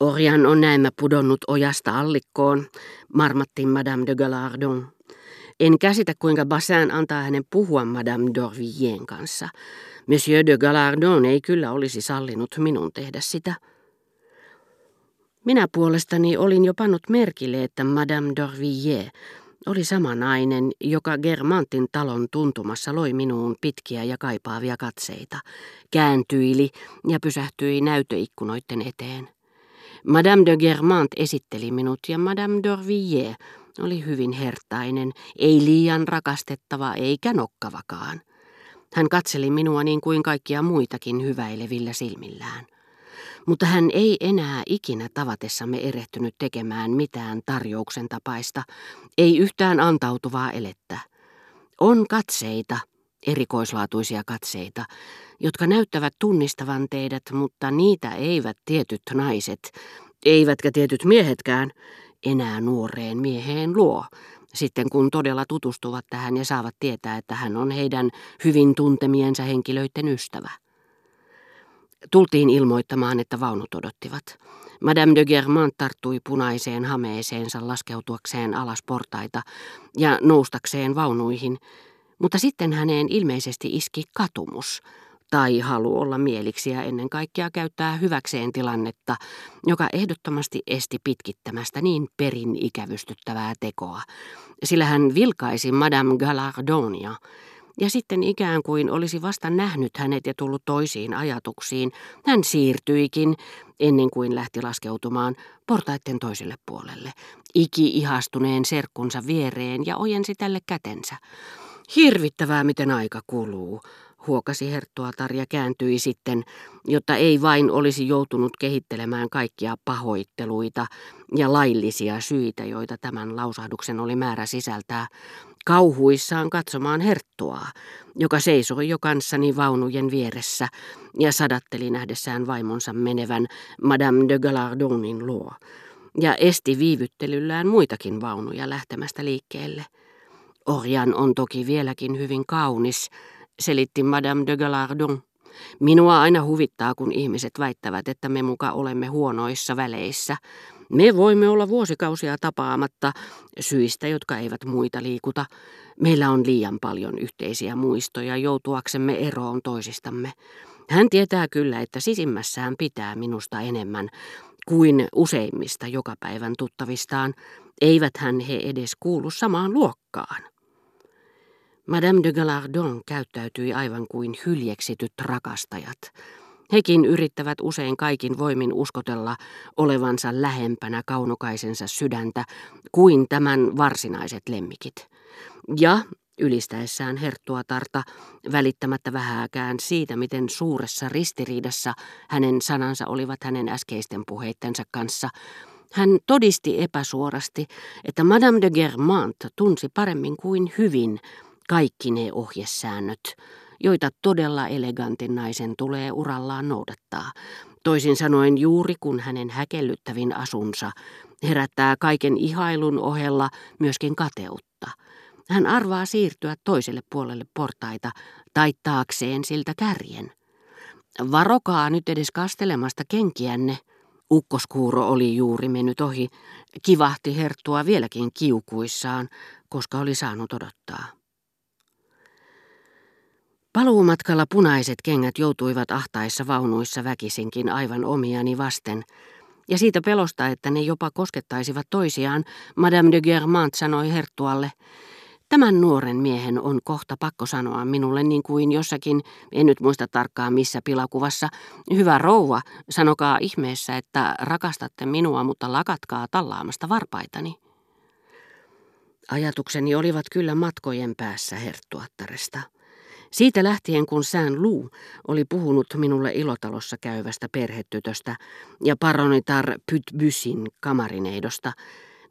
Orjan on näemmä pudonnut ojasta allikkoon, marmattiin Madame de Galardon. En käsitä, kuinka Bassin antaa hänen puhua Madame d'Orvillien kanssa. Monsieur de Galardon ei kyllä olisi sallinut minun tehdä sitä. Minä puolestani olin jo pannut merkille, että Madame d'Orvilliers oli sama nainen, joka Germantin talon tuntumassa loi minuun pitkiä ja kaipaavia katseita, kääntyili ja pysähtyi näytöikkunoiden eteen. Madame de Germant esitteli minut ja Madame d'Orvilliers oli hyvin hertainen, ei liian rakastettava eikä nokkavakaan. Hän katseli minua niin kuin kaikkia muitakin hyväilevillä silmillään. Mutta hän ei enää ikinä tavatessamme erehtynyt tekemään mitään tarjouksen tapaista, ei yhtään antautuvaa elettä. On katseita, erikoislaatuisia katseita, jotka näyttävät tunnistavan teidät, mutta niitä eivät tietyt naiset, eivätkä tietyt miehetkään, enää nuoreen mieheen luo, sitten kun todella tutustuvat tähän ja saavat tietää, että hän on heidän hyvin tuntemiensa henkilöiden ystävä. Tultiin ilmoittamaan, että vaunut odottivat. Madame de Germant tarttui punaiseen hameeseensa laskeutuakseen alas portaita ja noustakseen vaunuihin, mutta sitten häneen ilmeisesti iski katumus tai halu olla mieliksi ja ennen kaikkea käyttää hyväkseen tilannetta, joka ehdottomasti esti pitkittämästä niin perin ikävystyttävää tekoa, sillä hän vilkaisi Madame Galardonia, ja sitten ikään kuin olisi vasta nähnyt hänet ja tullut toisiin ajatuksiin, hän siirtyikin, ennen kuin lähti laskeutumaan, portaiden toiselle puolelle, iki-ihastuneen serkkunsa viereen ja ojensi tälle kätensä. Hirvittävää, miten aika kuluu, huokasi Herttuatar ja kääntyi sitten, jotta ei vain olisi joutunut kehittelemään kaikkia pahoitteluita ja laillisia syitä, joita tämän lausahduksen oli määrä sisältää, kauhuissaan katsomaan Herttuaa, joka seisoi jo kanssani vaunujen vieressä ja sadatteli nähdessään vaimonsa menevän Madame de Galardonin luo, ja esti viivyttelyllään muitakin vaunuja lähtemästä liikkeelle. Orjan on toki vieläkin hyvin kaunis, selitti Madame de Galardon. Minua aina huvittaa, kun ihmiset väittävät, että me muka olemme huonoissa väleissä. Me voimme olla vuosikausia tapaamatta syistä, jotka eivät muita liikuta. Meillä on liian paljon yhteisiä muistoja joutuaksemme eroon toisistamme. Hän tietää kyllä, että sisimmässään pitää minusta enemmän kuin useimmista joka päivän tuttavistaan. Eivät hän he edes kuulu samaan luokkaan. Madame de Galardon käyttäytyi aivan kuin hyljeksityt rakastajat. Hekin yrittävät usein kaikin voimin uskotella olevansa lähempänä kaunokaisensa sydäntä kuin tämän varsinaiset lemmikit. Ja ylistäessään herttuatarta, välittämättä vähääkään siitä, miten suuressa ristiriidassa hänen sanansa olivat hänen äskeisten puheittensa kanssa, hän todisti epäsuorasti, että Madame de Germant tunsi paremmin kuin hyvin kaikki ne ohjesäännöt, joita todella elegantin naisen tulee urallaan noudattaa. Toisin sanoen juuri kun hänen häkellyttävin asunsa herättää kaiken ihailun ohella myöskin kateutta. Hän arvaa siirtyä toiselle puolelle portaita taittaakseen siltä kärjen. Varokaa nyt edes kastelemasta kenkiänne. Ukkoskuuro oli juuri mennyt ohi, kivahti herttua vieläkin kiukuissaan, koska oli saanut odottaa. Paluumatkalla punaiset kengät joutuivat ahtaissa vaunuissa väkisinkin aivan omiani vasten, ja siitä pelosta, että ne jopa koskettaisivat toisiaan, Madame de Germant sanoi Herttualle, Tämän nuoren miehen on kohta pakko sanoa minulle niin kuin jossakin, en nyt muista tarkkaan missä pilakuvassa, hyvä rouva, sanokaa ihmeessä, että rakastatte minua, mutta lakatkaa tallaamasta varpaitani. Ajatukseni olivat kyllä matkojen päässä Herttuattaresta. Siitä lähtien, kun Sään Lu oli puhunut minulle ilotalossa käyvästä perhetytöstä ja paronitar Pytbysin kamarineidosta,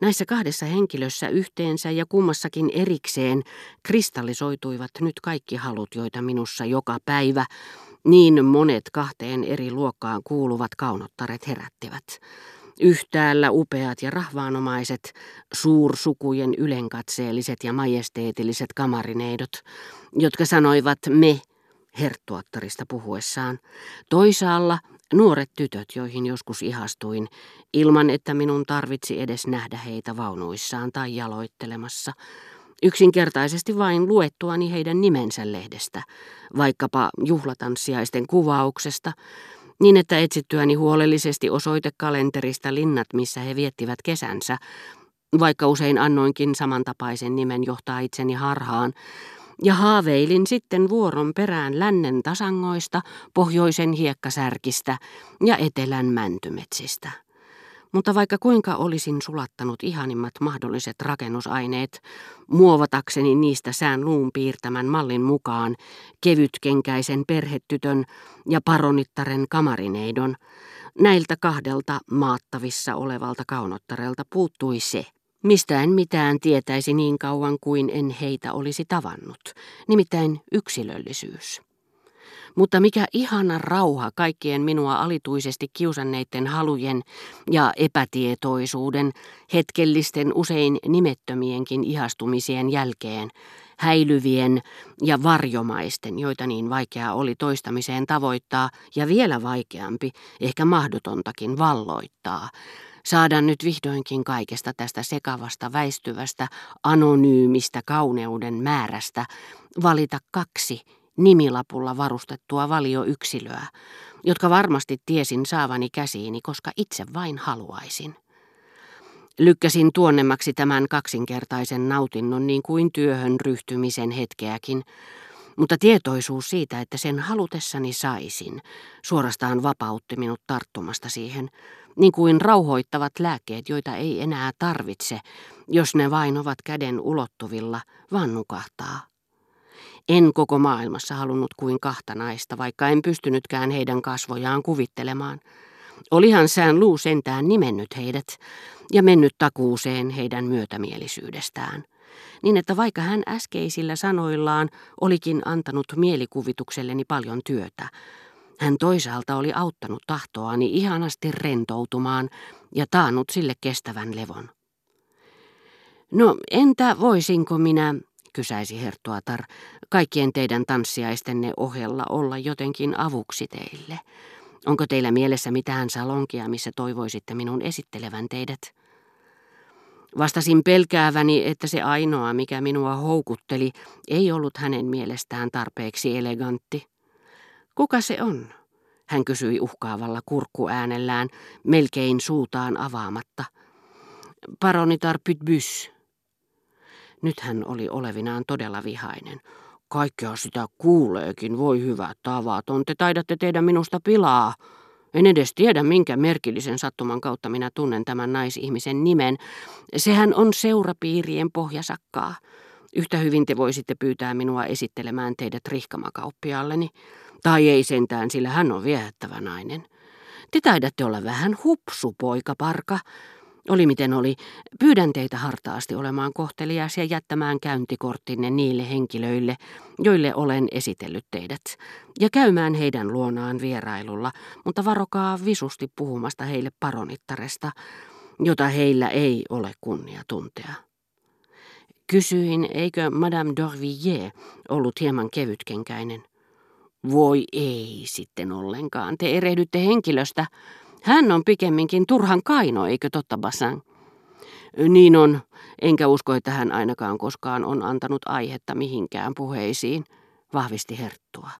näissä kahdessa henkilössä yhteensä ja kummassakin erikseen kristallisoituivat nyt kaikki halut, joita minussa joka päivä niin monet kahteen eri luokkaan kuuluvat kaunottaret herättivät. Yhtäällä upeat ja rahvaanomaiset, suursukujen ylenkatseelliset ja majesteetilliset kamarineidot, jotka sanoivat me herttuattarista puhuessaan. Toisaalla Nuoret tytöt, joihin joskus ihastuin, ilman että minun tarvitsi edes nähdä heitä vaunuissaan tai jaloittelemassa, yksinkertaisesti vain luettuani heidän nimensä lehdestä, vaikkapa juhlatanssiaisten kuvauksesta, niin että etsittyäni huolellisesti osoitekalenterista linnat, missä he viettivät kesänsä, vaikka usein annoinkin samantapaisen nimen johtaa itseni harhaan, ja haaveilin sitten vuoron perään lännen tasangoista, pohjoisen hiekkasärkistä ja etelän mäntymetsistä. Mutta vaikka kuinka olisin sulattanut ihanimmat mahdolliset rakennusaineet, muovatakseni niistä sään luun piirtämän mallin mukaan kevytkenkäisen perhetytön ja paronittaren kamarineidon, näiltä kahdelta maattavissa olevalta kaunottarelta puuttui se, Mistä en mitään tietäisi niin kauan kuin en heitä olisi tavannut, nimittäin yksilöllisyys. Mutta mikä ihana rauha kaikkien minua alituisesti kiusanneiden halujen ja epätietoisuuden, hetkellisten usein nimettömienkin ihastumisien jälkeen, häilyvien ja varjomaisten, joita niin vaikea oli toistamiseen tavoittaa ja vielä vaikeampi, ehkä mahdotontakin valloittaa, Saada nyt vihdoinkin kaikesta tästä sekavasta, väistyvästä, anonyymistä kauneuden määrästä valita kaksi nimilapulla varustettua valioyksilöä, jotka varmasti tiesin saavani käsiini, koska itse vain haluaisin. Lykkäsin tuonnemmaksi tämän kaksinkertaisen nautinnon niin kuin työhön ryhtymisen hetkeäkin, mutta tietoisuus siitä, että sen halutessani saisin, suorastaan vapautti minut tarttumasta siihen, niin kuin rauhoittavat lääkkeet, joita ei enää tarvitse, jos ne vain ovat käden ulottuvilla, vaan nukahtaa. En koko maailmassa halunnut kuin kahta naista, vaikka en pystynytkään heidän kasvojaan kuvittelemaan. Olihan sään luu sentään nimennyt heidät ja mennyt takuuseen heidän myötämielisyydestään. Niin että vaikka hän äskeisillä sanoillaan olikin antanut mielikuvitukselleni paljon työtä, hän toisaalta oli auttanut tahtoani ihanasti rentoutumaan ja taannut sille kestävän levon. No entä voisinko minä, kysäisi Hertuatar, kaikkien teidän tanssiaistenne ohella olla jotenkin avuksi teille? Onko teillä mielessä mitään salonkia, missä toivoisitte minun esittelevän teidät? Vastasin pelkääväni, että se ainoa, mikä minua houkutteli, ei ollut hänen mielestään tarpeeksi elegantti. Kuka se on? Hän kysyi uhkaavalla kurkkuäänellään, melkein suutaan avaamatta. Paronitar Pytbys. Nyt hän oli olevinaan todella vihainen. Kaikkea sitä kuuleekin, voi hyvä tavaton, te taidatte tehdä minusta pilaa. En edes tiedä, minkä merkillisen sattuman kautta minä tunnen tämän naisihmisen nimen. Sehän on seurapiirien pohjasakkaa. Yhtä hyvin te voisitte pyytää minua esittelemään teidät rihkamakauppiaalleni. Tai ei sentään, sillä hän on viehättävä nainen. Te taidatte olla vähän hupsu, poika parka. Oli miten oli, pyydän teitä hartaasti olemaan kohtelias ja jättämään käyntikorttinne niille henkilöille, joille olen esitellyt teidät, ja käymään heidän luonaan vierailulla, mutta varokaa visusti puhumasta heille paronittaresta, jota heillä ei ole kunnia tuntea. Kysyin, eikö Madame d'Orvilliers ollut hieman kevytkenkäinen. Voi ei sitten ollenkaan, te erehdytte henkilöstä. Hän on pikemminkin turhan kaino, eikö totta Bassan? Niin on, enkä usko, että hän ainakaan koskaan on antanut aihetta mihinkään puheisiin, vahvisti Herttua.